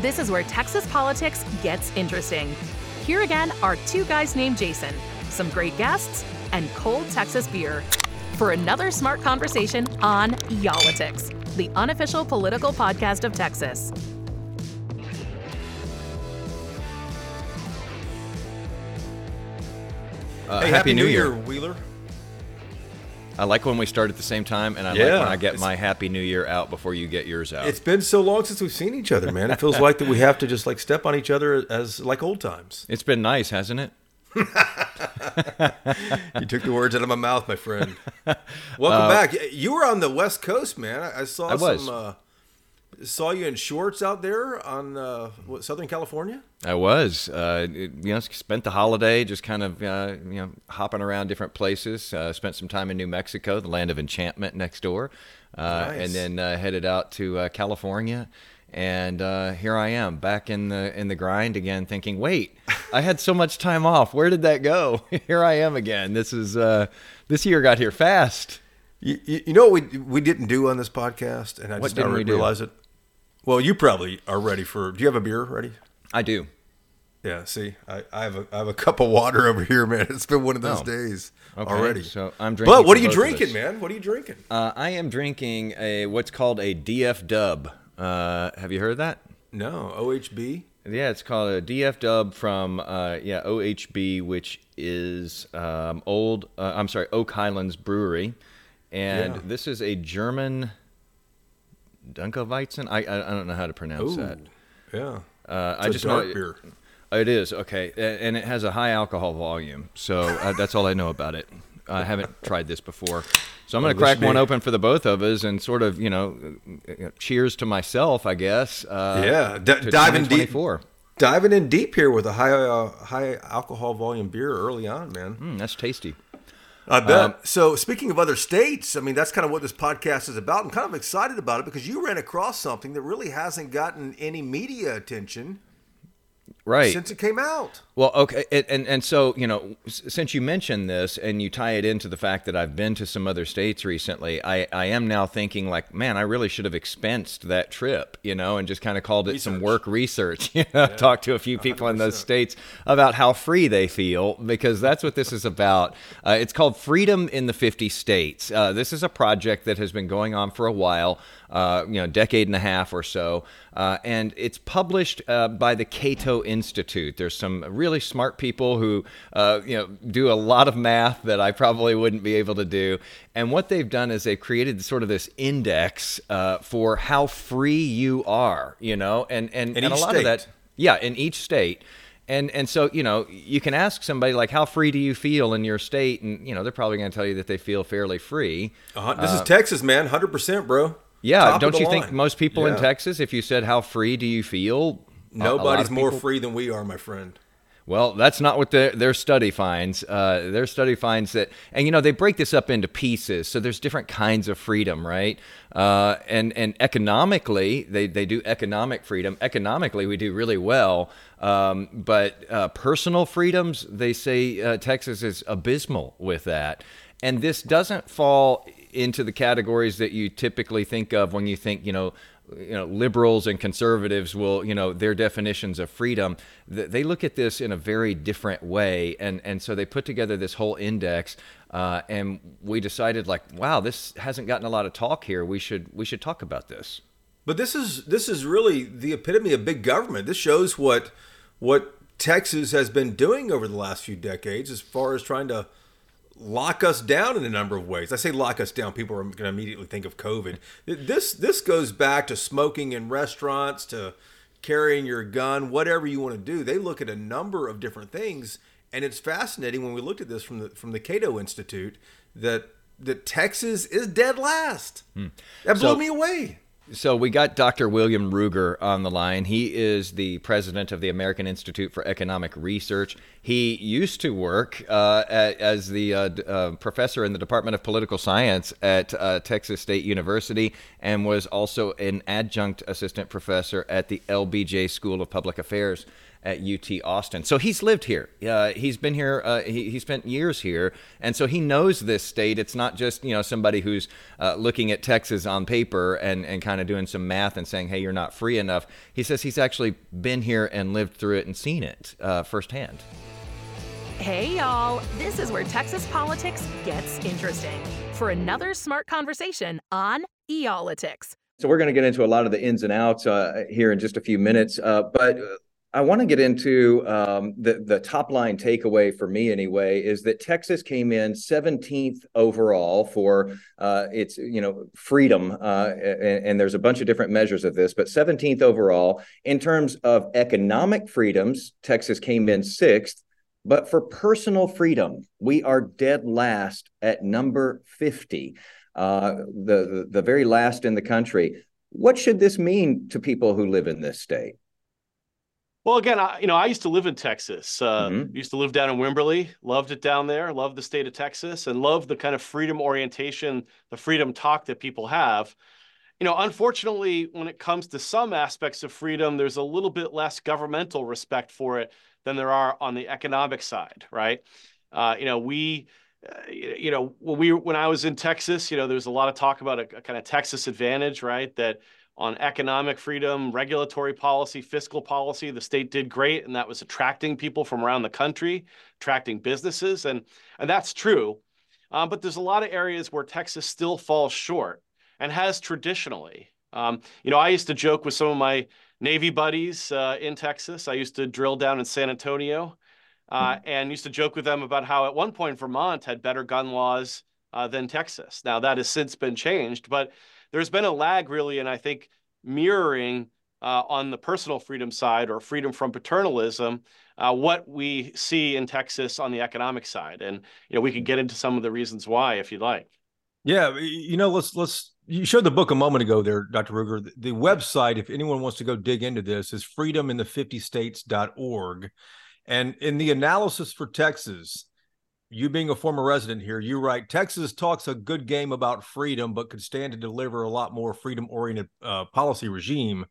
This is where Texas politics gets interesting. Here again are two guys named Jason, some great guests, and cold Texas beer for another smart conversation on Y'all-itics, the unofficial political podcast of Texas. Uh, Hey, happy, New Year. Wheeler. I like when we start at the same time, and I like when I get my Happy New Year out before you get yours out. It's been so long since we've seen each other, man. It feels like that we have to just like step on each other as like old times. it's been nice, hasn't it? You took the words out of my mouth, my friend. Welcome back. You were on the West Coast, man. I saw Uh, I was. some. Uh, saw you in shorts out there on uh, what, Southern California. I was, uh, it- you know, spent the holiday just kind of, uh, you know, hopping around different places. Uh, spent some time in New Mexico, the land of enchantment next door, uh, Nice. and then uh, headed out to uh, California. And uh, here I am, back in the in the grind again, thinking, wait, I had so much time off. Where did that go? here I am again. This is uh, this year got here fast. You, you, know what we we didn't do on this podcast, and I What just now didn't we realize it. Well, you probably are ready for. Do you have a beer ready? I do. Yeah. See, I, I have a I have a cup of water over here, man. It's been one of those Oh. days Okay, already. so I'm drinking But what are you drinking, man? What are you drinking? Uh, I am drinking a what's called a DF Dub. Uh, have you heard of that? No, OHB. Yeah, it's called a DF Dub from uh, yeah OHB, which is um, old. Uh, I'm sorry, Oak Highlands Brewery, and Yeah. this is a German Dunkelweizen. I, I I don't know how to pronounce that. Yeah. Uh, It's I just know beer. It is okay, and it has a high alcohol volume. So uh, that's all I know about it. I haven't tried this before, so I'm going to crack one open for the both of us, and sort of, you know, uh, cheers to myself, I guess. Uh, Yeah, d- diving deep. 2024. Diving in deep here with a high uh, high alcohol volume beer early on, man. Mm, that's tasty. I bet. Um, so, speaking of other states, I mean, that's kind of what this podcast is about. I'm kind of excited about it because you ran across something that really hasn't gotten any media attention Right. since it came out. Well, okay, it, and and so you know, since you mentioned this and you tie it into the fact that I've been to some other states recently, I I am now thinking like, man, I really should have expensed that trip, you know, and just kind of called it some work research. You know, talk to a few people in those states about how free they feel because that's what this is about. Uh, it's called Freedom in the 50 States. Uh, this is a project that has been going on for a while, uh, you know, decade and a half or so, uh, and it's published uh, by the Cato Institute. There's some really smart people who, uh, you know, do a lot of math that I probably wouldn't be able to do. And what they've done is they've created sort of this index uh, for how free you are, you know, and and, and a lot of that, yeah, in each state. And and so you know you can ask somebody like how free do you feel in your state and you know they're probably going to tell you that they feel fairly free. Uh, this is Texas, man. 100%, bro. Yeah, Top don't you think most people in Texas, if you said how free do you feel, a- a lot Nobody's more people- free than we are, my friend. Well, that's not what their their study finds. Uh, their study finds that, and you know, they break this up into pieces. So there's different kinds of freedom, right? Uh, and and economically, they they do economic freedom. Economically, we do really well. Um, but uh, personal freedoms, they say uh, Texas is abysmal with that. And this doesn't fall into the categories that you typically think of when you think, you know, you know liberals and conservatives will you know their definitions of freedom they look at this in a very different way. And and so they put together this whole index uh, and we decided like wow this hasn't gotten a lot of talk here. We should we should talk about this. But this is this is really the epitome of big government. This shows what what Texas has been doing over the last few decades as far as trying to lock us down in a number of ways. I say lock us down, people are going to immediately think of COVID. This this goes back to smoking in restaurants to carrying your gun, whatever you want to do. They look at a number of different things and it's fascinating when we looked at this from the from the Cato Institute that that Texas is dead last. Hmm. That blew So- me away. So we got Dr. William Ruger on the line. He is the president of the American Institute for Economic Research. He used to work uh, as the uh, uh, professor in the Department of Political Science at uh, Texas State University and was also an adjunct assistant professor at the LBJ School of Public Affairs at UT Austin. So he's lived here. Uh, he's been here. Uh, he, he spent years here, and so he knows this state. It's not just you know somebody who's uh, looking at Texas on paper and and kind of doing some math and saying, hey, you're not free enough. He says he's actually been here and lived through it and seen it uh, firsthand. Hey, y'all. This is where Texas politics gets interesting for another smart conversation on Y'all-itics. So, we're going to get into a lot of the ins and outs uh, here in just a few minutes. Uh, but I want to get into um, the the top line takeaway for me anyway is that Texas came in 17th overall for uh, its you know freedom, uh, and, and, there's a bunch of different measures of this, but 17th overall in terms of economic freedoms, Texas came in sixth. But for personal freedom, we are dead last at number 50, uh, the, the the very last in the country. What should this mean to people who live in this state? Well, again, I, you know, I used to live in Texas. Uh, mm-hmm. Used to live down in Wimberley. Loved it down there. Loved the state of Texas, and loved the kind of freedom orientation, the freedom talk that people have. You know, unfortunately, when it comes to some aspects of freedom, there's a little bit less governmental respect for it than there are on the economic side, right? Uh, you know, we, uh, you know, when we when I was in Texas, you know, there was a lot of talk about a, a kind of Texas advantage, right? That on economic freedom, regulatory policy, fiscal policy. The state did great, and that was attracting people from around the country, attracting businesses, and and that's true. Um, but there's a lot of areas where Texas still falls short and has traditionally. Um, you know, I used to joke with some of my Navy buddies uh, in Texas. I used to drill down in San Antonio, uh, mm-hmm. and used to joke with them about how at one point Vermont had better gun laws uh, than Texas. Now that has since been changed, but there's been a lag really, and I think mirroring uh, on the personal freedom side or freedom from paternalism, uh, what we see in Texas on the economic side, and you know we could get into some of the reasons why if you'd like. Yeah, you know, let's let's. You showed the book a moment ago there, Dr. Ruger. The, the website, if anyone wants to go dig into this, is freedomin the50states.org. And in the analysis for Texas, you being a former resident here, you write Texas talks a good game about freedom, but could stand to deliver a lot more freedom oriented uh, policy regime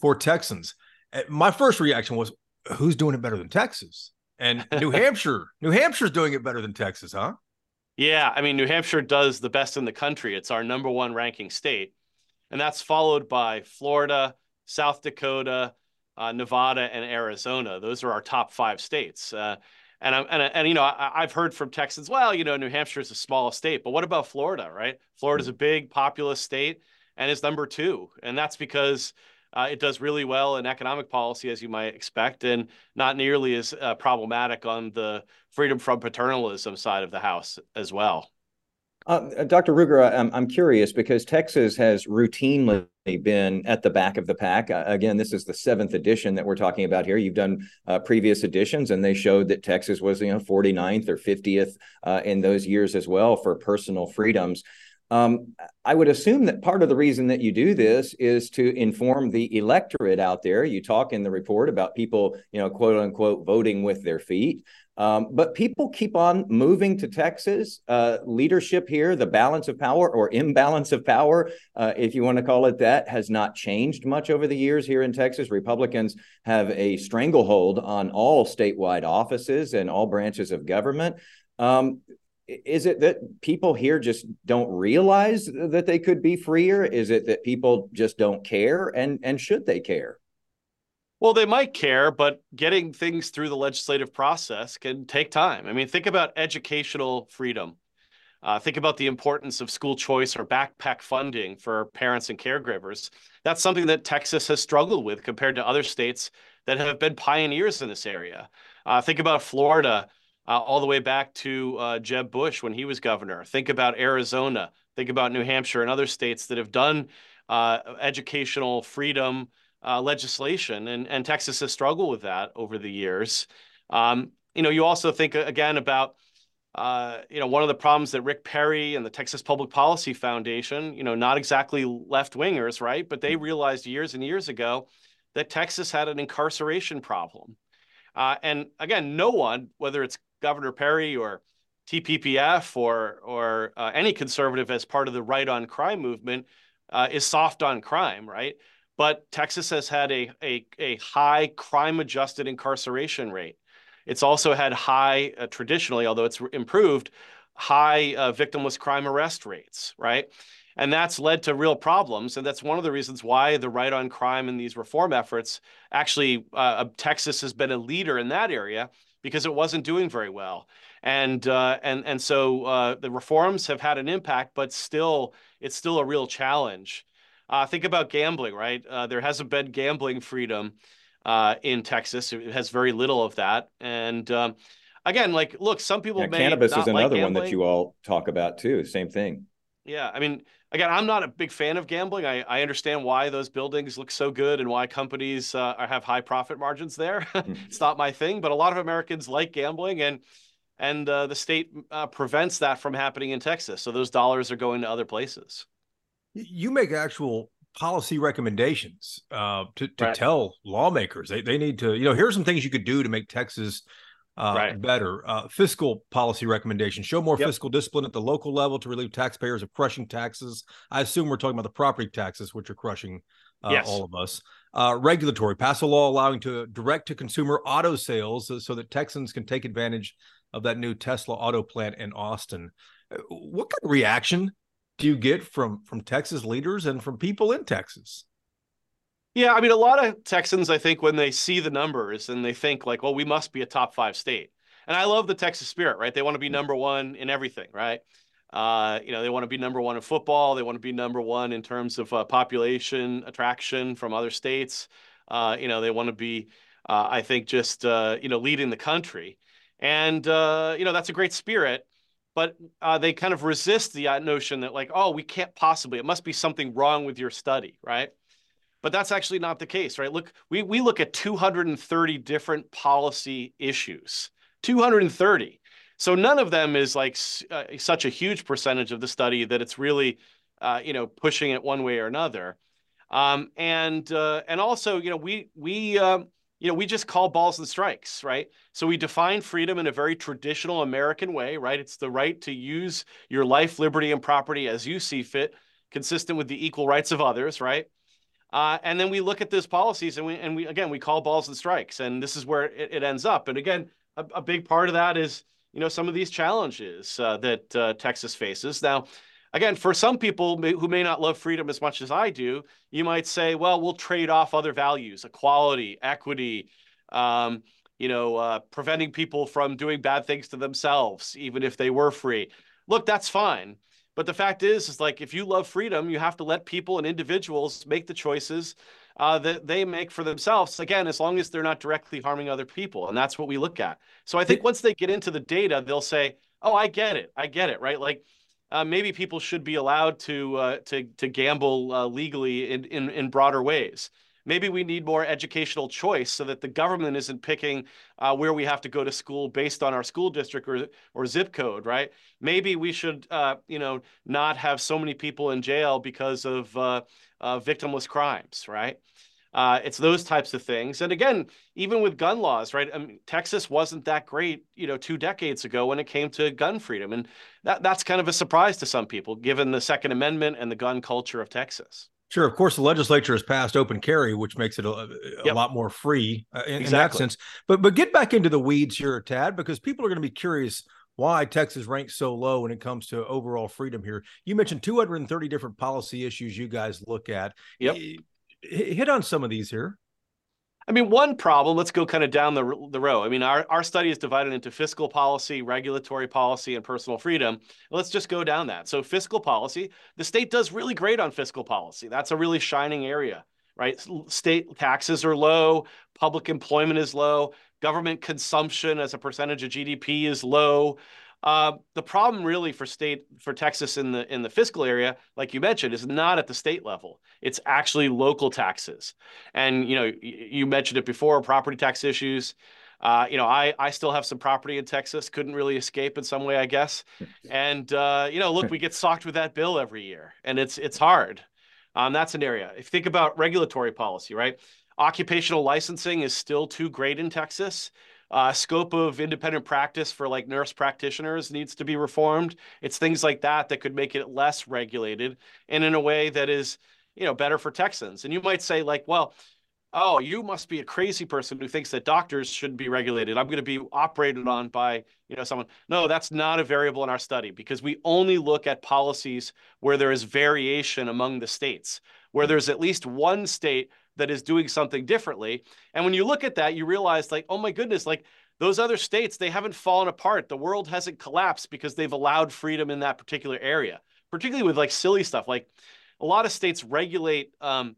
for Texans. Uh, my first reaction was, who's doing it better than Texas? And New Hampshire, New Hampshire's doing it better than Texas, huh? Yeah, I mean, New Hampshire does the best in the country. It's our number one ranking state. And that's followed by Florida, South Dakota, uh, Nevada, and Arizona. Those are our top five states. Uh, and I'm, and, and you know, I, have heard from Texans, well, you know, New Hampshire is a small state, but what about Florida, right? Florida's a big, populous state and is number two. And that's because uh, it does really well in economic policy, as you might expect, and not nearly as uh, problematic on the freedom from paternalism side of the house as well. Uh, Dr. Ruger, I'm, I'm curious because Texas has routinely been at the back of the pack. Uh, again, this is the seventh edition that we're talking about here. You've done uh, previous editions, and they showed that Texas was, you know, 49th or 50th uh, in those years as well for personal freedoms. Um, I would assume that part of the reason that you do this is to inform the electorate out there. You talk in the report about people, you know, quote unquote, voting with their feet. Um, but people keep on moving to Texas. Uh, leadership here, the balance of power or imbalance of power, uh, if you want to call it that, has not changed much over the years here in Texas. Republicans have a stranglehold on all statewide offices and all branches of government. Um, is it that people here just don't realize that they could be freer? Is it that people just don't care? And and should they care? Well, they might care, but getting things through the legislative process can take time. I mean, think about educational freedom. Uh, think about the importance of school choice or backpack funding for parents and caregivers. That's something that Texas has struggled with compared to other states that have been pioneers in this area. Uh, think about Florida uh, all the way back to uh, Jeb Bush when he was governor. Think about Arizona. Think about New Hampshire and other states that have done uh, educational freedom uh, legislation, and, and Texas has struggled with that over the years. Um, you know, you also think uh, again about uh, you know, one of the problems that Rick Perry and the Texas Public Policy Foundation, you know, not exactly left wingers, right? But they realized years and years ago that Texas had an incarceration problem. Uh, and again, no one, whether it's Governor Perry or TPPF or or uh, any conservative as part of the right on crime movement, uh, is soft on crime, right? But Texas has had a, a, a high crime adjusted incarceration rate. It's also had high, uh, traditionally, although it's improved, high uh, victimless crime arrest rates, right? And that's led to real problems. And that's one of the reasons why the right on crime and these reform efforts actually, uh, Texas has been a leader in that area because it wasn't doing very well. And uh, and and so uh, the reforms have had an impact, but still, it's still a real challenge. Uh, think about gambling, right? Uh, there hasn't been gambling freedom uh, in Texas. It has very little of that. And um, again, like, look, some people yeah, may cannabis is another like one that you all talk about too. Same thing. Yeah, I mean, again, I'm not a big fan of gambling. I, I understand why those buildings look so good and why companies uh, have high profit margins there. Hmm. it's not my thing, but a lot of Americans like gambling, and and uh, the state uh, prevents that from happening in Texas. So those dollars are going to other places. You make actual policy recommendations uh, to, to right. tell lawmakers they, they need to, you know, here's some things you could do to make Texas uh, right. better. Uh, fiscal policy recommendations show more yep. fiscal discipline at the local level to relieve taxpayers of crushing taxes. I assume we're talking about the property taxes, which are crushing uh, yes. all of us. Uh, regulatory pass a law allowing to direct to consumer auto sales so, so, that Texans can take advantage of that new Tesla auto plant in Austin. Uh, what kind of reaction do you get from from Texas leaders and from people in Texas? Yeah, I mean, a lot of Texans, I think, when they see the numbers and they think like, well, we must be a top five state. And I love the Texas spirit, right? They want to be number one in everything, right? Uh, you know, they want to be number one in football. They want to be number one in terms of uh, population attraction from other states. Uh, you know, they want to be, uh, I think, just uh, you know, leading the country. And uh, you know, that's a great spirit but uh, they kind of resist the uh, notion that like oh we can't possibly it must be something wrong with your study right? But that's actually not the case right? Look we, we look at 230 different policy issues. 230 so none of them is like uh, such a huge percentage of the study that it's really uh, you know pushing it one way or another. Um, and uh, and also you know we we um, you know, we just call balls and strikes, right? So we define freedom in a very traditional American way, right? It's the right to use your life, liberty, and property as you see fit, consistent with the equal rights of others, right? Uh, and then we look at those policies and we, and we, again, we call balls and strikes. And this is where it, it ends up. And again, a, a, big part of that is, you know, some of these challenges uh, that uh, Texas faces. Now, again, for some people who may not love freedom as much as I do, you might say, well, we'll trade off other values, equality, equity, um, you know, uh, preventing people from doing bad things to themselves, even if they were free. Look, that's fine. But the fact is, is like if you love freedom, you have to let people and individuals make the choices uh, that they make for themselves. Again, as long as they're not directly harming other people, and that's what we look at. So I think once they get into the data, they'll say, "Oh, I get it. I get it." Right? Like uh, maybe people should be allowed to uh, to to gamble uh, legally in, in in broader ways. Maybe we need more educational choice so that the government isn't picking uh, where we have to go to school based on our school district or or zip code, right? Maybe we should, uh, you know, not have so many people in jail because of uh, victimless crimes, right? Uh, it's those types of things. And again, even with gun laws, right? I mean, Texas wasn't that great, you know, two decades ago when it came to gun freedom. And that, that's kind of a surprise to some people, given the Second Amendment and the gun culture of Texas. Sure. Of course, the legislature has passed open carry, which makes it a, a yep. lot more free uh, in, exactly. in, that sense. But but get back into the weeds here, Tad, because people are going to be curious why Texas ranks so low when it comes to overall freedom here. You mentioned 230 different policy issues you guys look at. Yep hit on some of these here. I mean, one problem, let's go kind of down the, the row. I mean, our, our study is divided into fiscal policy, regulatory policy, and personal freedom. Let's just go down that. So, fiscal policy, the state does really great on fiscal policy. That's a really shining area, right? State taxes are low, public employment is low, government consumption as a percentage of GDP is low. Uh, the problem really for state for Texas in the in the fiscal area, like you mentioned, is not at the state level. It's actually local taxes, and you know you mentioned it before, property tax issues. Uh, you know, I I still have some property in Texas. Couldn't really escape in some way, I guess. And uh, you know, look, we get socked with that bill every year, and it's it's hard. Um, that's an area. If you think about regulatory policy, right? Occupational licensing is still too great in Texas. Uh, scope of independent practice for like nurse practitioners needs to be reformed. It's things like that that could make it less regulated and in a way that is, you know better for Texans. And you might say like, well, oh, you must be a crazy person who thinks that doctors shouldn't be regulated. I'm going to be operated on by, you know, someone. No, that's not a variable in our study because we only look at policies where there is variation among the states, where there's at least one state that is doing something differently. And when you look at that, you realize like, oh my goodness, like those other states, they haven't fallen apart. The world hasn't collapsed because they've allowed freedom in that particular area, particularly with like silly stuff. Like a lot of states regulate um,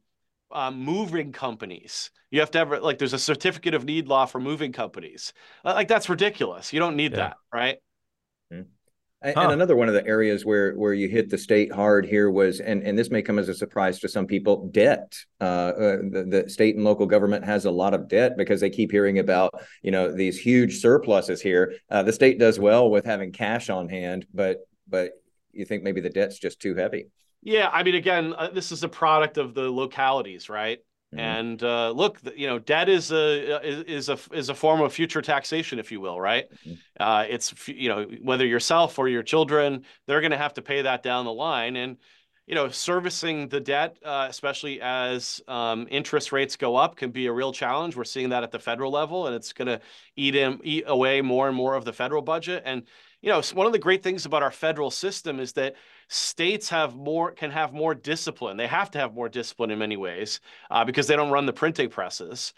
uh, moving companies. You have to have like there's a certificate of need law for moving companies. Like that's ridiculous. You don't need yeah. that, right? And, huh. and another one of the areas where where you hit the state hard here was, and and this may come as a surprise to some people, debt. Uh, uh, the, the state and local government has a lot of debt because they keep hearing about you know these huge surpluses here. Uh, the state does well with having cash on hand, but but you think maybe the debt's just too heavy. Yeah, I mean, again, uh, this is a product of the localities, right? Mm-hmm. And uh, look, you know, debt is a is a is a form of future taxation, if you will, right? Mm-hmm. Uh, it's you know whether yourself or your children, they're going to have to pay that down the line, and you know, servicing the debt, uh, especially as um, interest rates go up, can be a real challenge. We're seeing that at the federal level, and it's going to eat in, eat away more and more of the federal budget. And you know, one of the great things about our federal system is that states have more can have more discipline. They have to have more discipline in many ways uh, because they don't run the printing presses.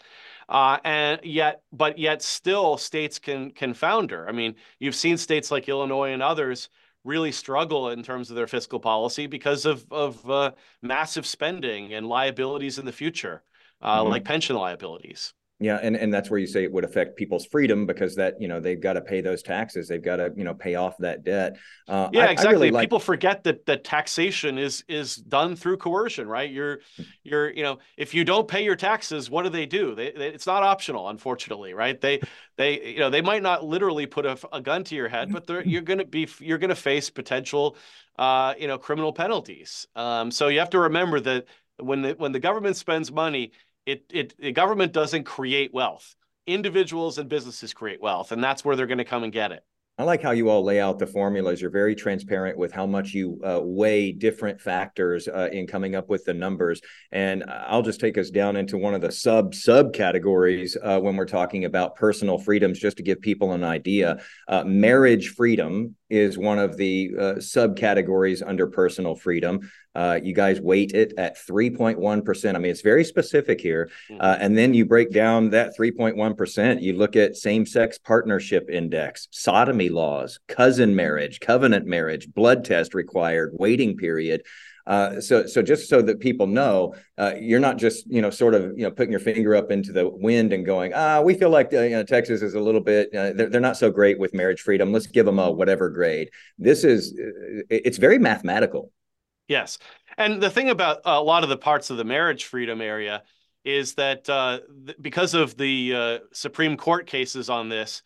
Uh, and yet, but yet, still, states can can founder. I mean, you've seen states like Illinois and others really struggle in terms of their fiscal policy because of of uh, massive spending and liabilities in the future, uh, mm-hmm. like pension liabilities. Yeah, and, and that's where you say it would affect people's freedom because that you know they've got to pay those taxes, they've got to you know pay off that debt. Uh, yeah, I, exactly. I really like... People forget that that taxation is is done through coercion, right? You're you're you know if you don't pay your taxes, what do they do? They, they, it's not optional, unfortunately, right? They they you know they might not literally put a, a gun to your head, but they're, you're going to be you're going to face potential uh, you know criminal penalties. Um, so you have to remember that when the when the government spends money it, it the government doesn't create wealth. Individuals and businesses create wealth, and that's where they're going to come and get it. I like how you all lay out the formulas. You're very transparent with how much you uh, weigh different factors uh, in coming up with the numbers. And I'll just take us down into one of the sub subcategories uh, when we're talking about personal freedoms, just to give people an idea. Uh, marriage freedom is one of the uh, subcategories under personal freedom. Uh, you guys weight it at 3.1%. I mean, it's very specific here. Mm-hmm. Uh, and then you break down that 3.1%. You look at same sex partnership index, sodomy laws, cousin marriage, covenant marriage, blood test required, waiting period. Uh, so, so just so that people know, uh, you're not just you know sort of you know putting your finger up into the wind and going, ah, we feel like uh, you know, Texas is a little bit uh, they're, they're not so great with marriage freedom. Let's give them a whatever grade. This is uh, it's very mathematical. Yes, and the thing about a lot of the parts of the marriage freedom area is that th- because of the Supreme Court cases on this,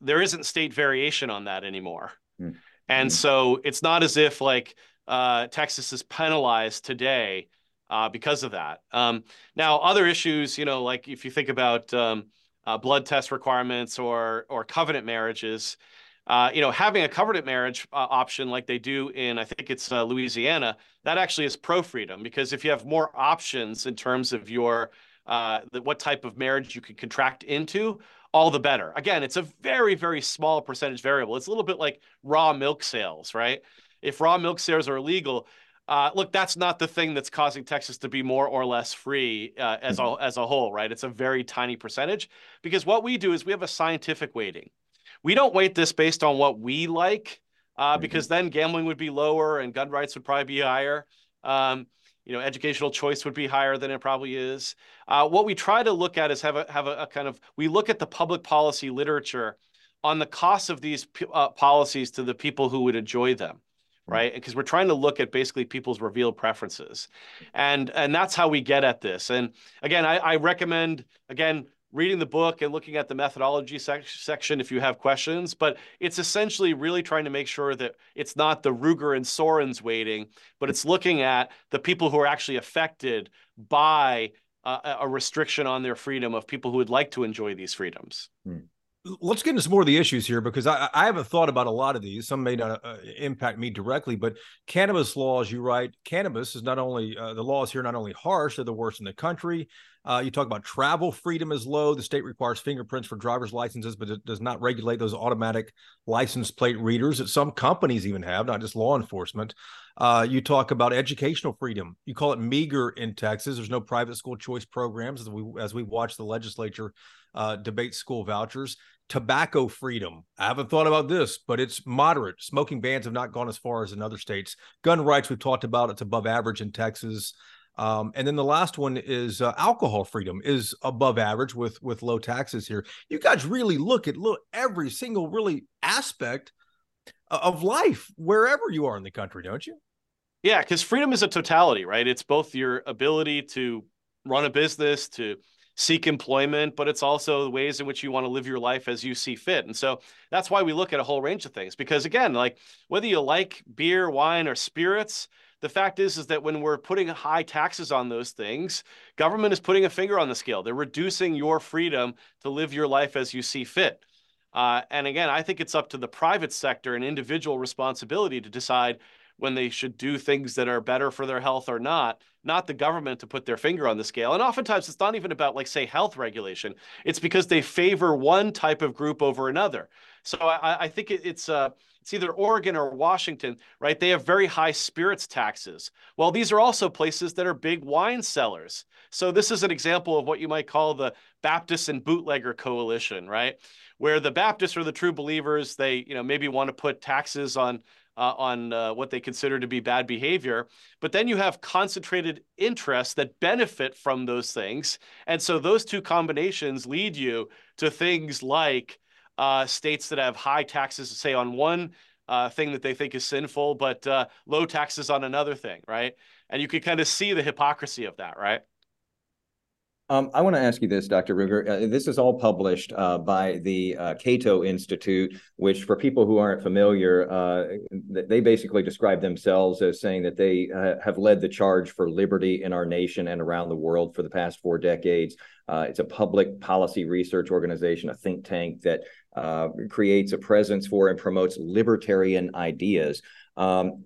there isn't state variation on that anymore. Mm-hmm. And hmm. so it's not as if like uh, Texas is penalized today uh, because of that. Um, now, other issues, you know, like if you think about um, uh, blood test requirements or or covenant marriages, uh, you know, having a covenant marriage uh, option like they do in, I think it's Louisiana, that actually is pro freedom because if you have more options in terms of your the, what type of marriage you can contract into, all the better. Again, it's a very, very small percentage variable. It's a little bit like raw milk sales, right? If raw milk sales are illegal, uh, look, that's not the thing that's causing Texas to be more or less free uh, as a mm-hmm. as a whole, right? It's a very tiny percentage because what we do is we have a scientific weighting. We don't weight this based on what we like, uh, mm-hmm. because then gambling would be lower and gun rights would probably be higher. Um, you know, educational choice would be higher than it probably is. Uh, what we try to look at is have a have a, a, kind of we look at the public policy literature on the cost of these uh, policies to the people who would enjoy them right? Because we're trying to look at basically people's revealed preferences. And and that's how we get at this. And again i, I recommend again reading the book and looking at the methodology sec- section if you have questions but it's essentially really trying to make sure that it's not the ruger and sorens weighting but it's looking at the people who are actually affected by uh, a restriction on their freedom of people who would like to enjoy these freedoms. Hmm. Let's get into some more of the issues here because I, I haven't thought about a lot of these. Some may not uh, impact me directly, but cannabis laws, you write, cannabis is not only uh, the laws here not only harsh, they're the worst in the country. Uh, you talk about travel freedom is low. The state requires fingerprints for driver's licenses, but it does not regulate those automatic license plate readers that some companies even have, not just law enforcement. Uh, you talk about educational freedom. You call it meager in Texas. There's no private school choice programs as we as we watch the legislature uh, debate school vouchers. Tobacco freedom. I haven't thought about this, but it's moderate. Smoking bans have not gone as far as in other states. Gun rights, we've talked about. It's above average in Texas. Um, and then the last one is uh, alcohol freedom is above average with with low taxes here. You guys really look at look every single really aspect of life wherever you are in the country, don't you? Yeah, because freedom is a totality, right? It's both your ability to run a business, to seek employment, but it's also the ways in which you want to live your life as you see fit. And so that's why we look at a whole range of things. Because again, like whether you like beer, wine, or spirits, the fact is is that when we're putting high taxes on those things government is putting a finger on the scale they're reducing your freedom to live your life as you see fit uh, and again i think it's up to the private sector and individual responsibility to decide when they should do things that are better for their health or not, not the government to put their finger on the scale. And oftentimes it's not even about, like, say, health regulation. It's because they favor one type of group over another. So I, I think it's uh, it's either Oregon or Washington, right? They have very high spirits taxes. Well, these are also places that are big wine sellers. So this is an example of what you might call the Baptist and bootlegger coalition, right? Where the Baptists are the true believers. They, you know, maybe want to put taxes on uh, on uh, what they consider to be bad behavior. But then you have concentrated interests that benefit from those things. And so those two combinations lead you to things like uh, states that have high taxes, say, on one uh, thing that they think is sinful, but uh, low taxes on another thing, right? And you can kind of see the hypocrisy of that, right? Um, I want to ask you this, Dr. Ruger. Uh, this is all published uh, by the uh, Cato Institute, which, for people who aren't familiar, uh, they basically describe themselves as saying that they uh, have led the charge for liberty in our nation and around the world for the past four decades. Uh, it's a public policy research organization, a think tank that creates a presence for and promotes libertarian ideas. Um,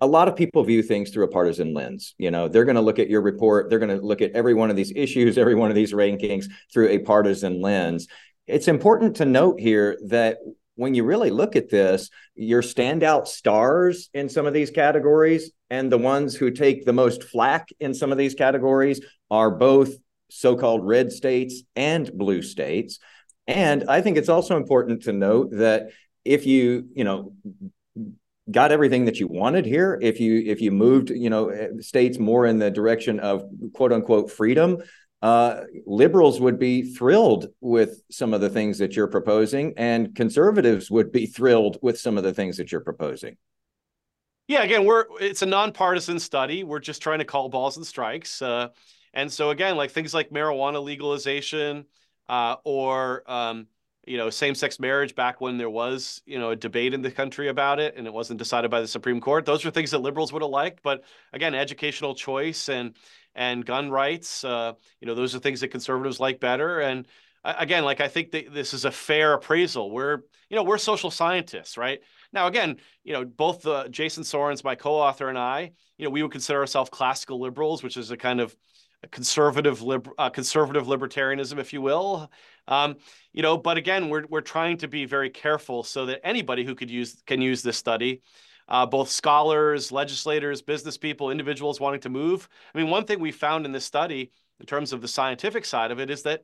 a lot of people view things through a partisan lens. You know, they're going to look at your report, they're going to look at every one of these issues, every one of these rankings through a partisan lens. It's important to note here that when you really look at this, your standout stars in some of these categories and the ones who take the most flack in some of these categories are both so-called red states and blue states. And I think it's also important to note that if you, you know, got everything that you wanted here. If you if you moved you know eh, states more in the direction of quote unquote freedom uh, liberals would be thrilled with some of the things that you're proposing and conservatives would be thrilled with some of the things that you're proposing. Yeah again we're it's a nonpartisan study. We're just trying to call balls and strikes uh, and so again like things like marijuana legalization uh, or um, you know, same-sex marriage back when there was, you know, a debate in the country about it and it wasn't decided by the Supreme Court. Those were things that liberals would have liked, but again, educational choice and and gun rights, uh, you know, those are things that conservatives like better. And again, like I think that this is a fair appraisal. We're, you know, we're social scientists, right? Now, again, you know, both the Jason Sorens, my co-author, and I, you know, we would consider ourselves classical liberals, which is a kind of conservative lib- uh, conservative libertarianism, if you will. Um, you know, but again, we're we're trying to be very careful so that anybody who could use can use this study. Uh, both scholars, legislators, business people, individuals wanting to move. I mean, one thing we found in this study, in terms of the scientific side of it, is that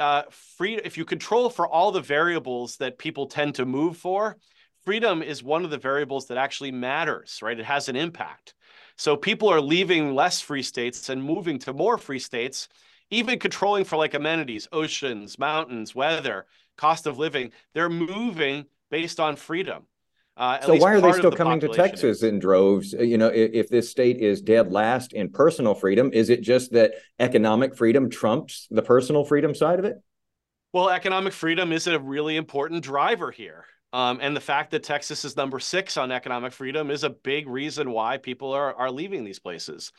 uh, free if you control for all the variables that people tend to move for, freedom is one of the variables that actually matters. Right? It has an impact. So people are leaving less free states and moving to more free states, even controlling for like amenities, oceans, mountains, weather, cost of living. They're moving based on freedom. Uh, so why are they still the coming to Texas in droves? You know, if, if, this state is dead last in personal freedom, is it just that economic freedom trumps the personal freedom side of it? Well, economic freedom is a really important driver here. Um, and the fact that Texas is number six on economic freedom is a big reason why people are, are leaving these places.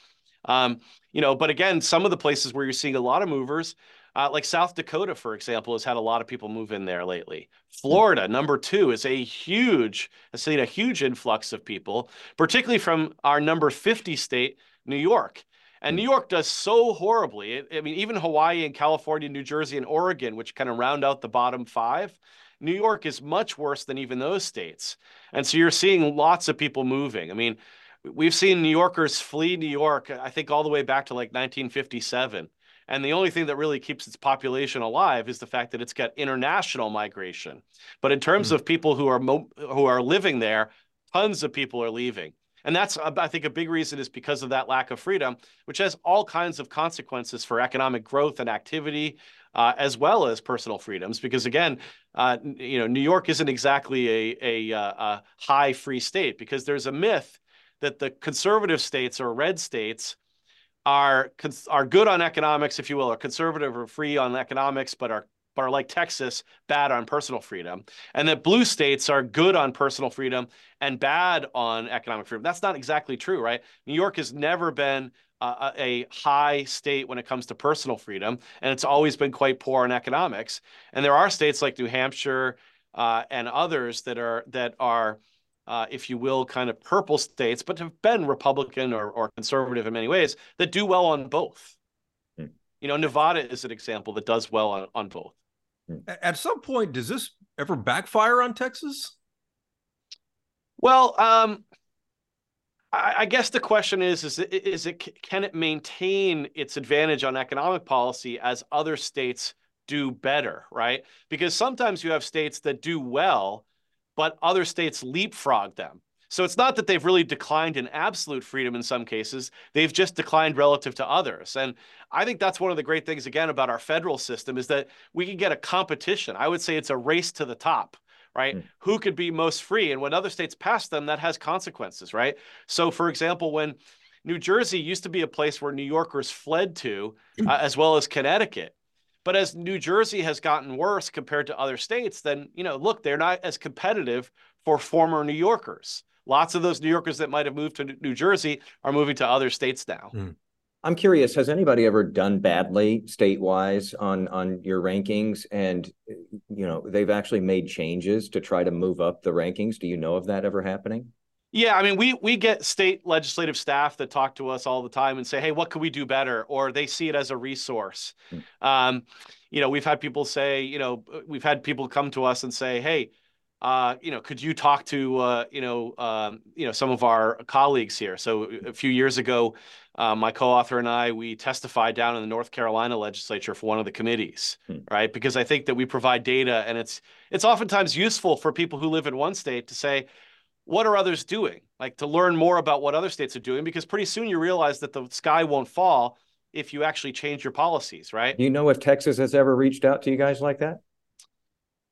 Um, you know, but again, some of the places where you're seeing a lot of movers, Uh, like South Dakota, for example, has had a lot of people move in there lately. Florida, number two, is a huge, has seen a huge influx of people, particularly from our number 50 state, New York. And New York does so horribly. I mean, even Hawaii and California, New Jersey, and Oregon, which kind of round out the bottom five, New York is much worse than even those states. And so you're seeing lots of people moving. I mean, we've seen New Yorkers flee New York, I think all the way back to like 1957. And the only thing that really keeps its population alive is the fact that it's got international migration. But in terms mm. of people who are mo- who are living there, tons of people are leaving. And that's, I think, a big reason is because of that lack of freedom, which has all kinds of consequences for economic growth and activity, uh, as well as personal freedoms. Because again, uh, you know, New York isn't exactly a, a, uh, a high free state because there's a myth that the conservative states or red states are are good on economics, if you will, or conservative or free on economics, but are but are like Texas, bad on personal freedom, and that blue states are good on personal freedom and bad on economic freedom. That's not exactly true, right? New York has never been uh, a high state when it comes to personal freedom, and it's always been quite poor in economics. And there are states like New Hampshire uh, and others that are that are uh, if you will, kind of purple states, but have been Republican or, or conservative in many ways that do well on both. Hmm. You know, Nevada is an example that does well on, on both. Hmm. At some point, does this ever backfire on Texas? Well, um, I, I guess the question is: is it, is it can it maintain its advantage on economic policy as other states do better? Right? Because sometimes you have states that do well but other states leapfrog them. So it's not that they've really declined in absolute freedom in some cases. They've just declined relative to others. And I think that's one of the great things, again, about our federal system is that we can get a competition. I would say it's a race to the top, right? Mm. Who could be most free? And when other states pass them, that has consequences, right? So, for example, when New Jersey used to be a place where New Yorkers fled to, hmm. uh, as well as Connecticut. But as New Jersey has gotten worse compared to other states, then, you know, look, they're not as competitive for former New Yorkers. Lots of those New Yorkers that might have moved to New Jersey are moving to other states now. Mm. I'm curious, has anybody ever done badly state-wise on on your rankings and you know, they've actually made changes to try to move up the rankings? Do you know of that ever happening? Yeah, I mean, we we get state legislative staff that talk to us all the time and say, "Hey, what could we do better?" Or they see it as a resource. Mm. Um, you know, we've had people say, you know, we've had people come to us and say, "Hey, uh, you know, could you talk to, uh, you know, um, you know, some of our colleagues here?" So a few years ago, uh, my co-author and I we testified down in the North Carolina legislature for one of the committees, hmm. right? Because I think that we provide data, and it's it's oftentimes useful for people who live in one state to say what are others doing? Like to learn more about what other states are doing, because pretty soon you realize that the sky won't fall if you actually change your policies, right? Do you know if Texas has ever reached out to you guys like that?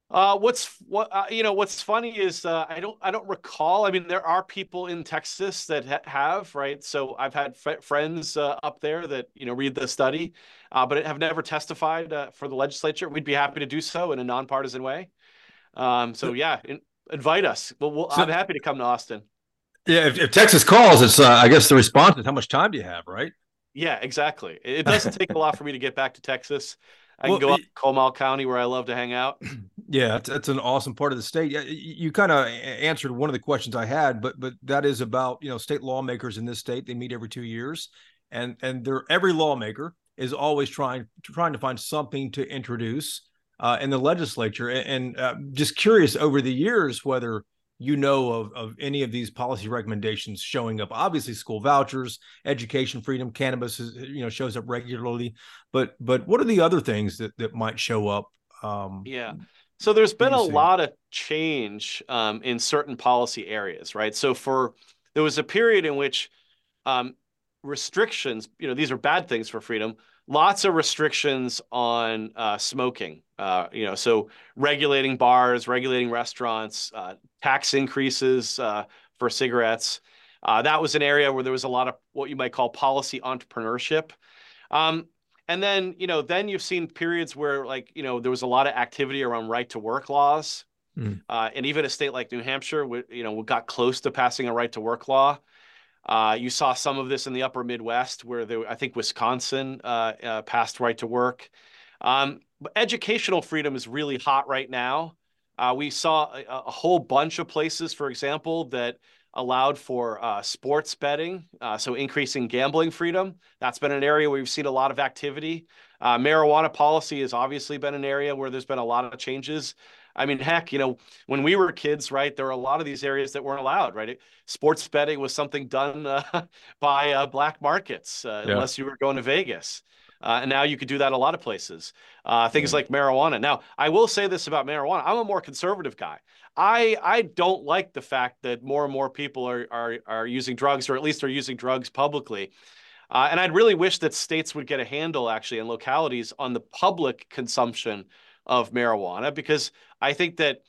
Uh, what's what uh, you know? What's funny is uh, I don't I don't recall. I mean, there are people in Texas that ha- have right. So I've had f- friends uh, up there that you know read the study, uh, but have never testified uh, for the legislature. We'd be happy to do so in a nonpartisan way. Um, so yeah, in, invite us. Well, we'll so, I'm happy to come to Austin. Yeah, if, if Texas calls, it's uh, I guess the response is how much time do you have, right? Yeah, exactly. It doesn't take a lot for me to get back to Texas. I well, can go up to Comal County where I love to hang out. Yeah, that's an awesome part of the state. Yeah, you kind of answered one of the questions I had, but but that is about you know state lawmakers in this state. They meet every two years, and and they're every lawmaker is always trying trying to find something to introduce uh, in the legislature. And, and uh, just curious over the years whether you know of, of any of these policy recommendations showing up. Obviously, school vouchers, education freedom, cannabis is, you know shows up regularly. But but what are the other things that that might show up? Um, yeah. So there's been a lot of change um, in certain policy areas, right? So for there was a period in which um, restrictions, you know, these are bad things for freedom, lots of restrictions on uh, smoking. Uh, you know, so regulating bars, regulating restaurants, uh, tax increases uh, for cigarettes. Uh, that was an area where there was a lot of what you might call policy entrepreneurship. Um, and then, you know, then you've seen periods where, like, you know, there was a lot of activity around right to work laws. Mm. and even a state like New Hampshire, you know, got close to passing a right to work law. Uh, you saw some of this in the upper Midwest, where there, I think Wisconsin uh, uh, passed right to work. Um, educational freedom is really hot right now. Uh, we saw a, a, whole bunch of places, for example, that allowed for uh, sports betting, uh, so increasing gambling freedom. That's been an area where we've seen a lot of activity. Marijuana policy has obviously been an area where there's been a lot of changes. I mean, heck, you know, when we were kids, right, there were a lot of these areas that weren't allowed, right? Sports betting was something done uh, by uh, black markets, uh, yeah. unless you were going to Vegas. Uh, and now you could do that a lot of places. Uh, things like marijuana. Now, I will say this about marijuana. I'm a more conservative guy. I I don't like the fact that more and more people are are are using drugs, or at least are using drugs publicly. Uh, and I'd really wish that states would get a handle, actually, and localities on the public consumption of marijuana, because I think that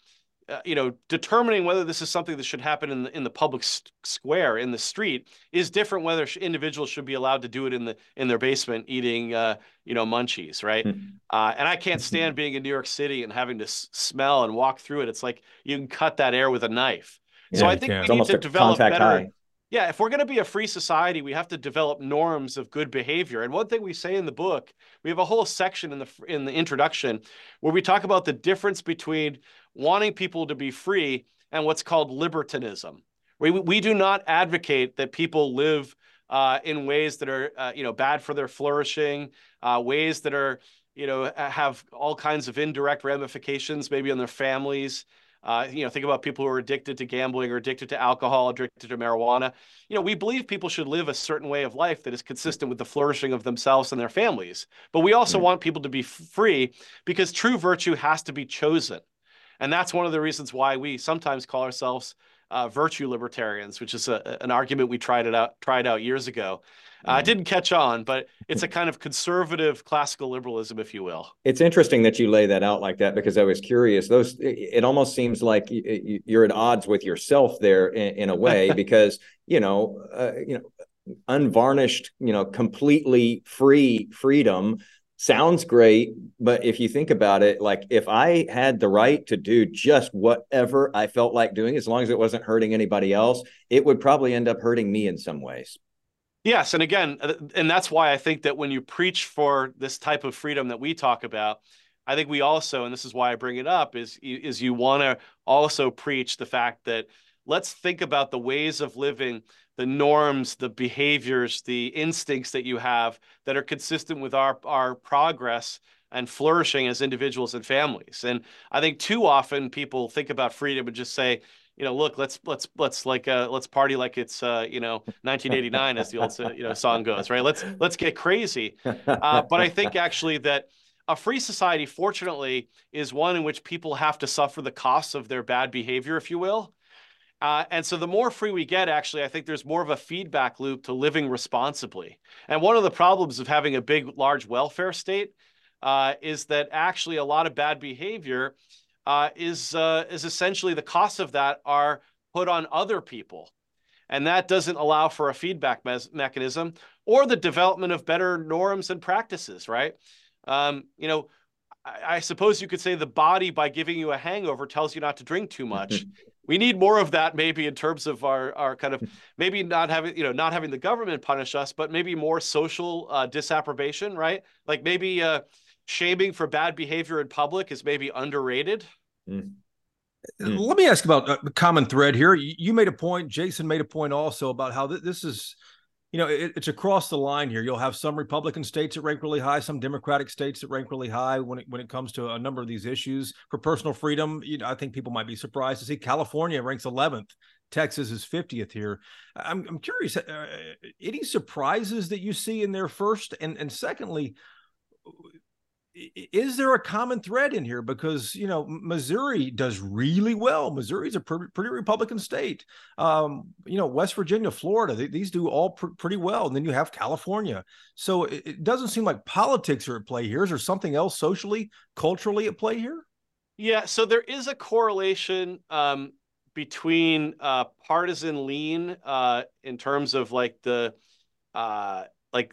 uh, you know, determining whether this is something that should happen in the in the public square in the street is different. Whether sh- individuals should be allowed to do it in the in their basement eating, uh, you know, munchies, right? Mm-hmm. Uh, and I can't stand being in New York City and having to s- smell and walk through it. It's like you can cut that air with a knife. Yeah, so I think we need to develop better. High. Yeah, if we're going to be a free society, we have to develop norms of good behavior. And one thing we say in the book, we have a whole section in the in the introduction where we talk about the difference between wanting people to be free and what's called libertinism. We we do not advocate that people live uh, in ways that are uh, you know bad for their flourishing, uh, ways that are you know have all kinds of indirect ramifications, maybe on their families. Uh, you know, think about people who are addicted to gambling or addicted to alcohol, addicted to marijuana. You know, we believe people should live a certain way of life that is consistent with the flourishing of themselves and their families. But we also want people to be free because true virtue has to be chosen. And that's one of the reasons why we sometimes call ourselves uh, virtue libertarians, which is a, an argument we tried it out tried out years ago. Uh, it didn't catch on, but it's a kind of conservative classical liberalism, if you will. It's interesting that you lay that out like that because I was curious. Those it almost seems like you're at odds with yourself there in, in a way because you know uh, you know unvarnished you know completely free freedom sounds great but if you think about it like if i had the right to do just whatever i felt like doing as long as it wasn't hurting anybody else it would probably end up hurting me in some ways yes and again uh, and that's why i think that when you preach for this type of freedom that we talk about i think we also and this is why i bring it up is is you want to also preach the fact that let's think about the ways of living the norms, the behaviors, the instincts that you have that are consistent with our, our progress and flourishing as individuals and families. And I think too often people think about freedom and just say, you know, look, let's let's let's like uh, let's party like it's uh, you know 1989 as the old you know song goes, right? Let's let's get crazy. Uh, but I think actually that a free society, fortunately, is one in which people have to suffer the costs of their bad behavior, if you will. Uh, and so the more free we get, actually, I think there's more of a feedback loop to living responsibly. And one of the problems of having a big, large welfare state uh, is that actually a lot of bad behavior uh, is uh, is essentially the costs of that are put on other people, and that doesn't allow for a feedback me- mechanism or the development of better norms and practices. Right? Um, you know, I, I suppose you could say the body, by giving you a hangover, tells you not to drink too much. we need more of that maybe in terms of our our kind of maybe not having you know not having the government punish us but maybe more social uh, disapprobation right like maybe uh, shaming for bad behavior in public is maybe underrated mm. let me ask about uh, the common thread here you made a point jason made a point also about how th- this is you know, it, it's across the line here. You'll have some Republican states that rank really high, some Democratic states that rank really high when it when it comes to a number of these issues for personal freedom. You know, I think people might be surprised to see California ranks 11th, Texas is 50th here. I'm I'm curious, uh, any surprises that you see in there first, and and secondly, is there a common thread in here? Because you know missouri does really well. Missouri's a pretty, republican state. Um, you know west virginia florida they, these do all pr- pretty well. And then you have california. So it, it, doesn't seem like politics are at play here. Is there something else socially culturally at play here? Yeah so there is a correlation um, between uh, partisan lean uh, in terms of like the uh, like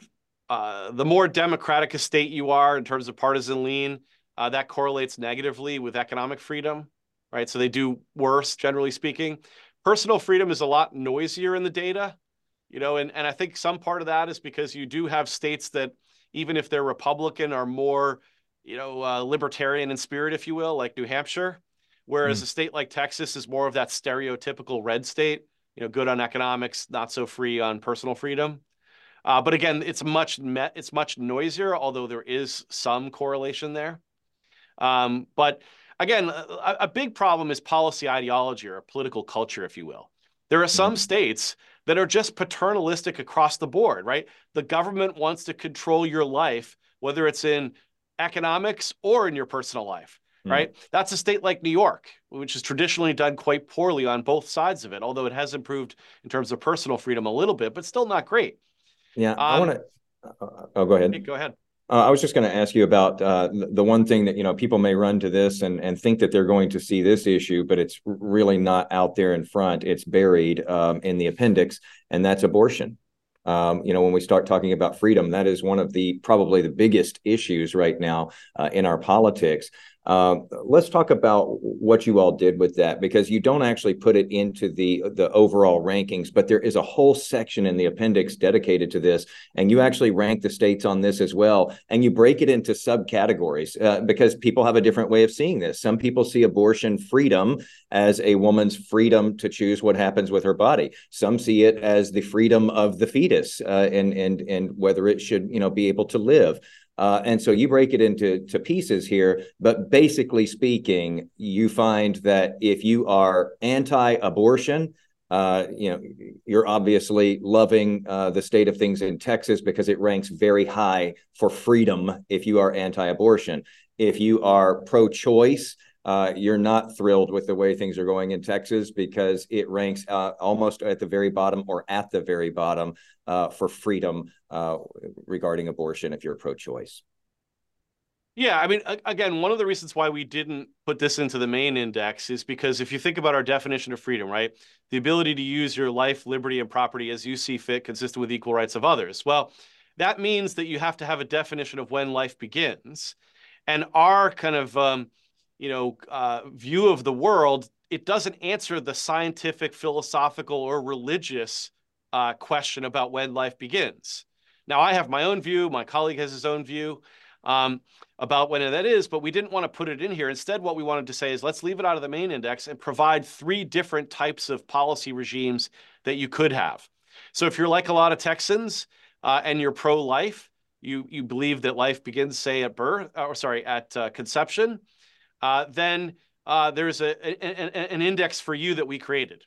uh, the more democratic a state you are in terms of partisan lean, uh, that correlates negatively with economic freedom, right? So they do worse, generally speaking. Personal freedom is a lot noisier in the data, you know, and, and I think some part of that is because you do have states that, even if they're Republican, are more you know, uh, libertarian in spirit, if you will, like New Hampshire, whereas mm. a state like Texas is more of that stereotypical red state, you know, good on economics, not so free on personal freedom. Uh, but again, it's much met, it's much noisier, although there is some correlation there. Um, but again, a, a, big problem is policy ideology or political culture, if you will. There are some mm-hmm. states that are just paternalistic across the board, right? The government wants to control your life, whether it's in economics or in your personal life, mm-hmm. right? That's a state like New York, which has traditionally done quite poorly on both sides of it, although it has improved in terms of personal freedom a little bit, but still not great. Yeah, um, I want to. Uh, oh, go ahead. Go ahead. Uh, I was just going to ask you about uh, the one thing that you know people may run to this and and think that they're going to see this issue, but it's really not out there in front. It's buried um, in the appendix, and that's abortion. Um, you know, when we start talking about freedom, that is one of the probably the biggest issues right now uh, in our politics. Um, let's talk about what you all did with that because you don't actually put it into the the overall rankings, but there is a whole section in the appendix dedicated to this, and you actually rank the states on this as well, and you break it into subcategories uh, because people have a different way of seeing this. Some people see abortion freedom as a woman's freedom to choose what happens with her body. Some see it as the freedom of the fetus uh, and and and whether it should you know be able to live. Uh, and so you break it into to pieces here, but basically speaking, you find that if you are anti-abortion, uh, you know, you're obviously loving uh, the state of things in Texas because it ranks very high for freedom. If you are anti-abortion, if you are pro-choice, uh, you're not thrilled with the way things are going in Texas because it ranks uh, almost at the very bottom or at the very bottom uh, for freedom uh, regarding abortion if you're pro choice. Yeah, I mean, again, one of the reasons why we didn't put this into the main index is because if you think about our definition of freedom, right, the ability to use your life, liberty, and property as you see fit, consistent with equal rights of others. Well, that means that you have to have a definition of when life begins. And our kind of um, you know, uh, view of the world, it doesn't answer the scientific, philosophical, or religious uh, question about when life begins. Now, I have my own view. My colleague has his own view um, about when that is, but we didn't want to put it in here. Instead, what we wanted to say is let's leave it out of the main index and provide three different types of policy regimes that you could have. So, if you're like a lot of Texans uh, and you're pro-life, you you believe that life begins, say, at birth, or sorry, at uh, conception uh, then uh, there's a, a, an index for you that we created.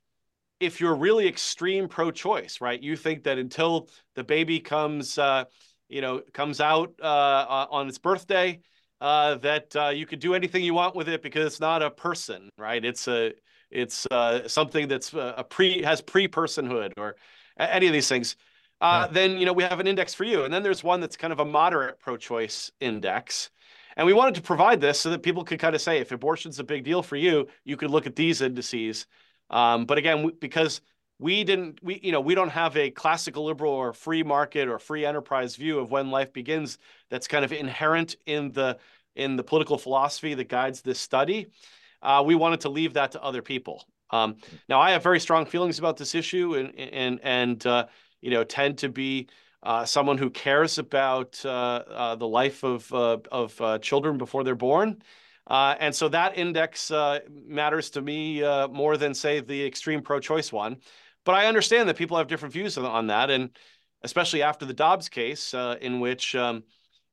If you're really extreme pro-choice, right, you think that until the baby comes, uh, you know, comes out uh, on its birthday, uh, that uh, you could do anything you want with it because it's not a person, right? It's a it's something that's a pre has pre-personhood or any of these things. Yeah. Then you know we have an index for you, and then there's one that's kind of a moderate pro-choice index and we wanted to provide this so that people could kind of say, if abortion's a big deal for you, you could look at these indices. Um, but again, because we didn't, we you know, we don't have a classical liberal or free market or free enterprise view of when life begins. That's kind of inherent in the in the political philosophy that guides this study. Uh, we wanted to leave that to other people. Um, now, I have very strong feelings about this issue, and and and uh, you know, tend to be uh, someone who cares about uh, uh, the life of, uh, of uh, children before they're born. Uh, and so that index matters to me more than, say, the extreme pro choice one. But I understand that people have different views on, on that. And especially after the Dobbs case, in which um,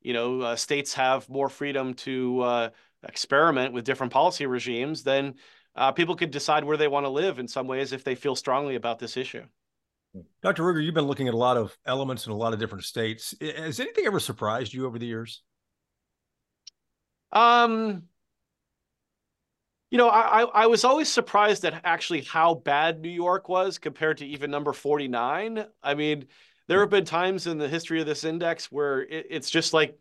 you know states have more freedom to experiment with different policy regimes, then people could decide where they want to live in some ways if they feel strongly about this issue. Dr. Ruger, you've been looking at a lot of elements in a lot of different states. Has anything ever surprised you over the years? Um, you know, I I was always surprised at actually how bad New York was compared to even number 49. I mean, there have been times in the history of this index where it, it's just like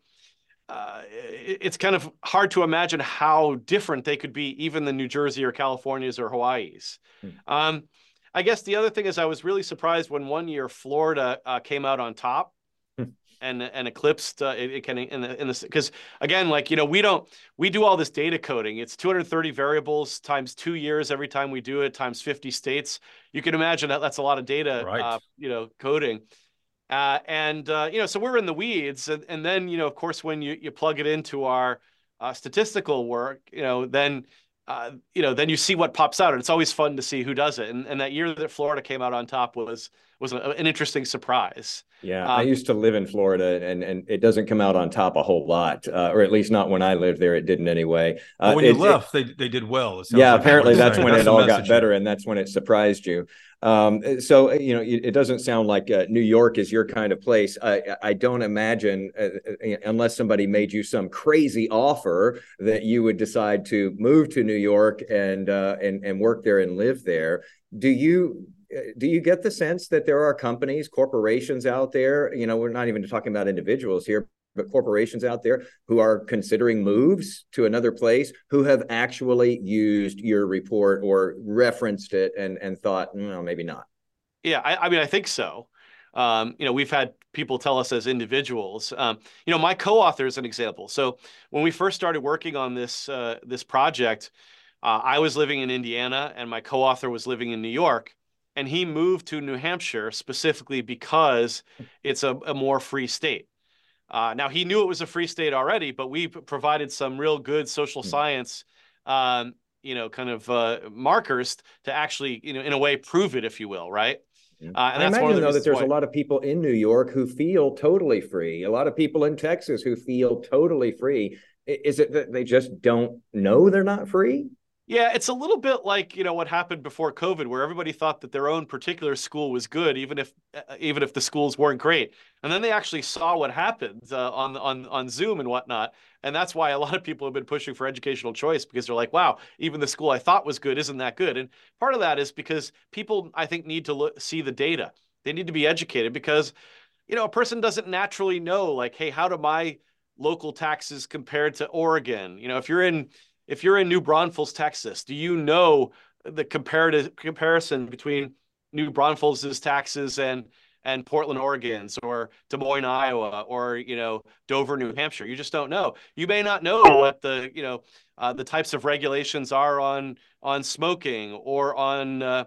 uh, it, it's kind of hard to imagine how different they could be, even the New Jersey or California's or Hawaii's. Hmm. Um, I guess the other thing is I was really surprised when one year Florida uh, came out on top hmm. and and eclipsed uh, it, it of in the in the because again like you know we don't we do all this data coding it's 230 variables times two years every time we do it times 50 states you can imagine that that's a lot of data right. uh, you know coding uh, and uh, you know so we're in the weeds and, and then you know of course when you you plug it into our uh, statistical work, you know, then uh, you know, then you see what pops out, and it's always fun to see who does it. And, and that year that Florida came out on top was was an interesting surprise. Yeah, um, I used to live in Florida, and and it doesn't come out on top a whole lot, uh, or at least not when I lived there. It didn't anyway. Uh, when you left, it, they they did well. Yeah, like apparently that's when that's it all got better, and that's when it surprised you. Um, so you know, it doesn't sound like uh, New York is your kind of place. I, I don't imagine, uh, uh, unless somebody made you some crazy offer, that you would decide to move to New York and uh, and and work there and live there. Do you do you get the sense that there are companies, corporations out there? You know, we're not even talking about individuals here, but corporations out there who are considering moves to another place who have actually used your report or referenced it and and thought, no, maybe not. Yeah, I, I mean, I think so. Um, you know, we've had people tell us as individuals. Um, you know, my co-author is an example. So when we first started working on this uh, this project, uh, I was living in Indiana, and my co-author was living in New York, and he moved to New Hampshire specifically because it's a, a more free state. Uh, now he knew it was a free state already, but we provided some real good social hmm. science, um, you know, kind of uh, markers to actually, you know, in a way, prove it, if you will, right? Uh, and I imagine though that there's why... a lot of people in New York who feel totally free. A lot of people in Texas who feel totally free. Is it that they just don't know they're not free? Yeah, it's a little bit like you know what happened before COVID, where everybody thought that their own particular school was good, even if even if the schools weren't great. And then they actually saw what happened uh, on on on Zoom and whatnot, and that's why a lot of people have been pushing for educational choice because they're like, wow, even the school I thought was good isn't that good. And part of that is because people, I think, need to look, see the data. They need to be educated because, you know, a person doesn't naturally know like, hey, how do my local taxes compare to Oregon? You know, if you're in if you're in New Braunfels, Texas, do you know the comparative comparison between New Braunfels' taxes and and Portland, Oregon's, or Des Moines, Iowa, or you know Dover, New Hampshire. You just don't know. You may not know what the you know uh, the types of regulations are on on smoking or on uh,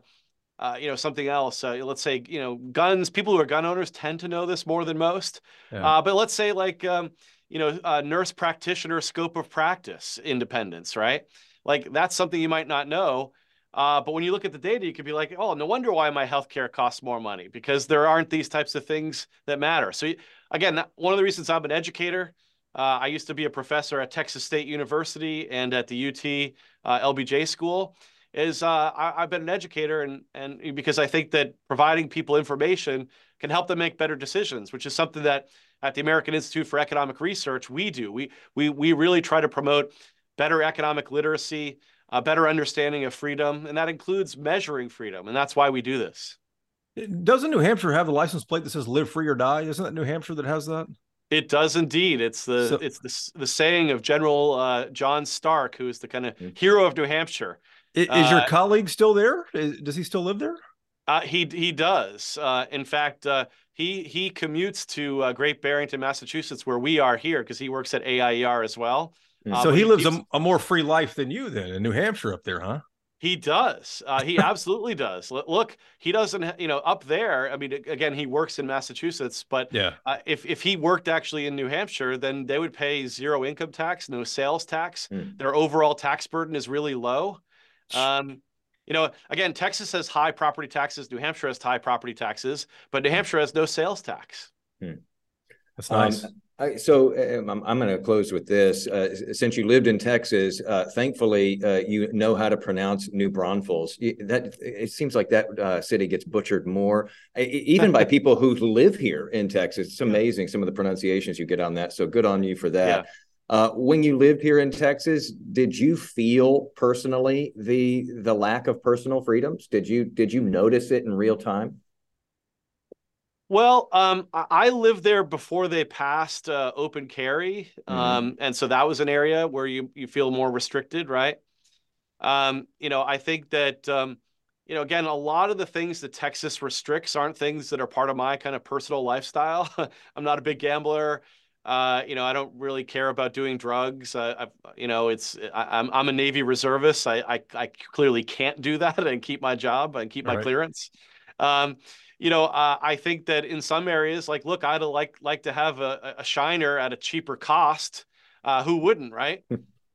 uh, you know something else. Uh, let's say you know guns. People who are gun owners tend to know this more than most. Yeah. Uh, but let's say like um, you know, uh, nurse practitioner scope of practice independence, right? Like that's something you might not know. Uh, but when you look at the data, you could be like, oh, no wonder why my healthcare costs more money because there aren't these types of things that matter. So, again, one of the reasons I'm an educator, uh, I used to be a professor at Texas State University and at the UT uh, LBJ school. Is uh, I, have been an educator, and and because I think that providing people information can help them make better decisions, which is something that at the American Institute for Economic Research, we do. We, we, we really try to promote better economic literacy, a better understanding of freedom, and that includes measuring freedom. And that's why we do this. Doesn't New Hampshire have a license plate that says "Live Free or Die"? Isn't that New Hampshire that has that? It does indeed. It's the so, it's the the saying of General uh, John Stark, who is the kind of mm-hmm. hero of New Hampshire. Is, uh, your colleague still there? Is, does he still live there? Uh, he he does. Uh, in fact, uh, he he commutes to uh, Great Barrington, Massachusetts, where we are here, because he works at AIER as well. Uh, so he, he lives keeps... a, a, more free life than you, then, in New Hampshire, up there, huh? He does. Uh, he absolutely does. Look, he doesn't. You know, up there. I mean, again, he works in Massachusetts, but yeah, if if he worked actually in New Hampshire, then they would pay zero income tax, no sales tax. Mm. Their overall tax burden is really low. Um, you know, again, Texas has high property taxes. New Hampshire has high property taxes, but New Hampshire has no sales tax. Hmm. That's nice. Um, I, so um, I'm, I'm going to close with this. Uh, since you lived in Texas, uh, thankfully uh, you know how to pronounce New Braunfels. That it seems like that uh, city gets butchered more, even by people who live here in Texas. It's amazing some of the pronunciations you get on that. So good on you for that. Uh, when you lived here in Texas, did you feel personally the the lack of personal freedoms? Did you did you notice it in real time? Well, um, I lived there before they passed uh, open carry, mm-hmm. um, and so that was an area where you you feel more restricted, right? Um, you know, I think that um, you know, again, a lot of the things that Texas restricts aren't things that are part of my kind of personal lifestyle. I'm not a big gambler. Uh, you know, I don't really care about doing drugs. Uh, you know, it's I, am I'm, I'm a Navy reservist. I, I, I clearly can't do that and keep my job and keep my right. clearance. Um, you know, uh, I think that in some areas, like, look, I'd like like to have a, a shiner at a cheaper cost. Uh, who wouldn't, right?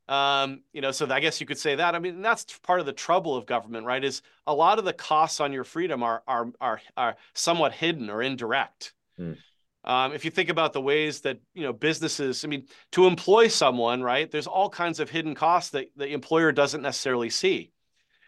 um, you know, so I guess you could say that. I mean, that's part of the trouble of government, right? Is a lot of the costs on your freedom are are are, are somewhat hidden or indirect. Mm. Um, if you think about the ways that you know businesses, I mean, to employ someone, right? There's all kinds of hidden costs that the employer doesn't necessarily see.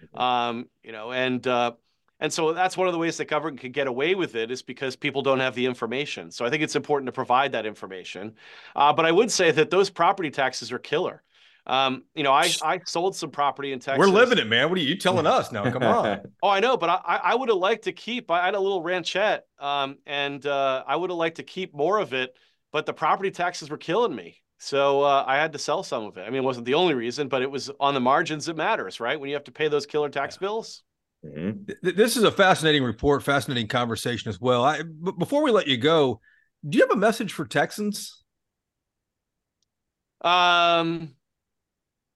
Mm-hmm. Um, you know, and uh, and so that's one of the ways that government can get away with it is because people don't have the information. So I think it's important to provide that information. Uh, but I would say that those property taxes are killer. Um, you know, I I sold some property in Texas. We're living it, man. What are you telling us now? Come on. oh, I know, but I I would have liked to keep. I had a little ranchette, um, and uh, I would have liked to keep more of it, but the property taxes were killing me. So uh, I had to sell some of it. I mean, it wasn't the only reason, but it was on the margins that matters, right? When you have to pay those killer tax yeah. bills. Mm-hmm. This is a fascinating report, fascinating conversation as well. I, but before we let you go, do you have a message for Texans? Um,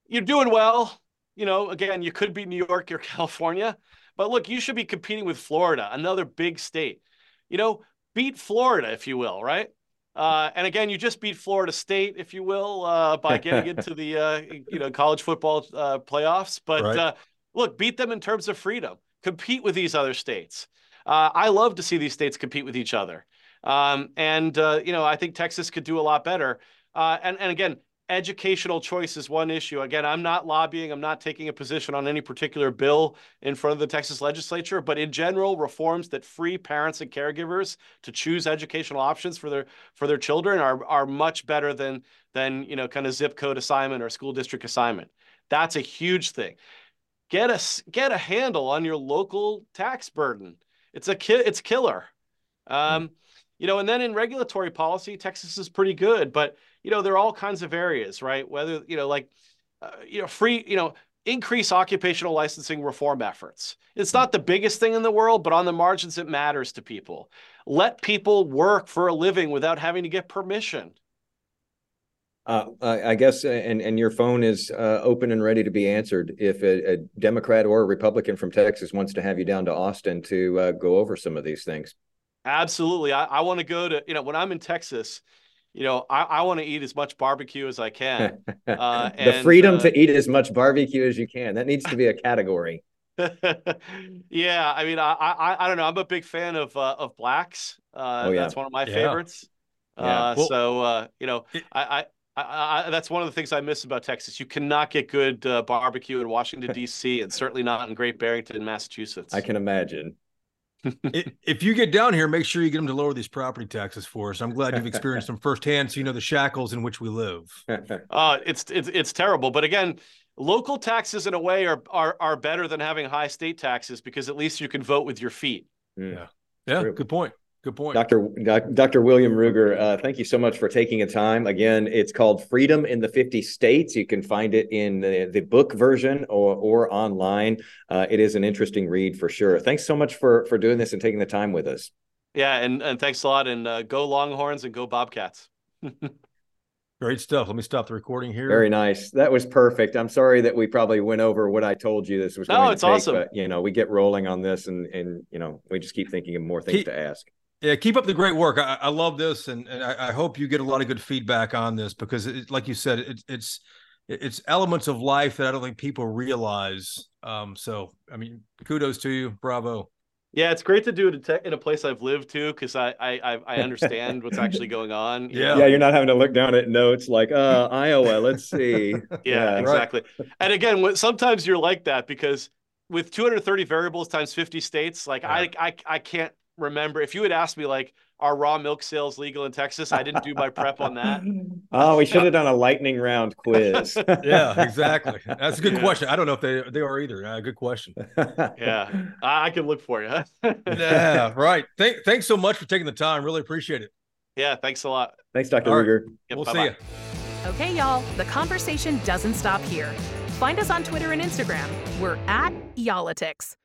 you're doing well. You know, again, you could be New York or California, but look, you should be competing with Florida, another big state. You know, beat Florida, if you will, right? Uh, and again, you just beat Florida State, if you will, uh, by getting into the uh, you know college football uh, playoffs. But right. Uh, look, beat them in terms of freedom. Compete with these other states. Uh, I love to see these states compete with each other. Um, and you know, I think Texas could do a lot better. and and again, educational choice is one issue. Again, I'm not lobbying, I'm not taking a position on any particular bill in front of the Texas legislature, but in general, reforms that free parents and caregivers to choose educational options for their for their children are are much better than than, you know, kind of zip code assignment or school district assignment. That's a huge thing. Get a get a handle on your local tax burden. It's a ki- it's killer. Um, you know, and then in regulatory policy, Texas is pretty good, but you know, there are all kinds of areas, right? Whether, you know, like, uh, you know, free, you know, increase occupational licensing reform efforts. It's not the biggest thing in the world, but on the margins, it matters to people. Let people work for a living without having to get permission. Uh, I guess, uh, and and your phone is uh, open and ready to be answered. If a, a, Democrat or a Republican from Texas wants to have you down to Austin to uh, go over some of these things, absolutely. I, I want to go to you know when I'm in Texas, you know, I, I want to eat as much barbecue as I can. Uh, the and, freedom uh, to eat as much barbecue as you can. That needs to be a category. yeah, I mean, I, I I don't know. I'm a big fan of uh, of Black's. Uh, oh, yeah. That's one of my yeah. favorites. Yeah. Uh, well, so uh, you know, it, I, I, I, that's one of the things I miss about Texas. You cannot get good uh, barbecue in Washington D.C. and certainly not in Great Barrington, Massachusetts. I can imagine if you get down here, make sure you get them to lower these property taxes for us. I'm glad you've experienced them firsthand, so you know the shackles in which we live. uh, it's it's it's terrible, but again, local taxes in a way are are are better than having high state taxes because at least you can vote with your feet. Yeah, yeah, good point. Good point. Dr. Dr. William Ruger, uh, thank you so much for taking the time. Again, it's called Freedom in the 50 States. You can find it in the, the book version or, or online. Uh, it is an interesting read for sure. Thanks so much for, for doing this and taking the time with us. Yeah, and, and thanks a lot. And uh, go Longhorns and go Bobcats. Great stuff. Let me stop the recording here. Very nice. That was perfect. I'm sorry that we probably went over what I told you this was. No, it's take, awesome. But you know, we get rolling on this, and and you know, we just keep thinking of more things keep, to ask. Yeah, keep up the great work. I, I love this, and, and I, I, hope you get a lot of good feedback on this because, it, like you said, it, it's it's elements of life that I don't think people realize. Um, so, I mean, kudos to you, bravo. Yeah, it's great to do it in a place I've lived too, because I, I I understand what's actually going on. Yeah, know? yeah, you're not having to look down at notes like, uh, Iowa. Let's see. yeah, yeah, exactly. Right. And again, sometimes you're like that because with 230 variables times 50 states, like yeah. I, I I can't remember if you had asked me like are raw milk sales legal in Texas? I didn't do my prep on that. Oh, we should have done a lightning round quiz. yeah, exactly. That's a good yeah. question. I don't know if they they are either. Uh, good question. yeah, I, I, can look for you. yeah, right. Thank, thanks so much for taking the time. Really appreciate it. Yeah, thanks a lot. Thanks, Dr. All Ruger. Yep, we'll bye-bye. see you. Okay, y'all. The conversation doesn't stop here. Find us on Twitter and Instagram. We're at Y'all-itics.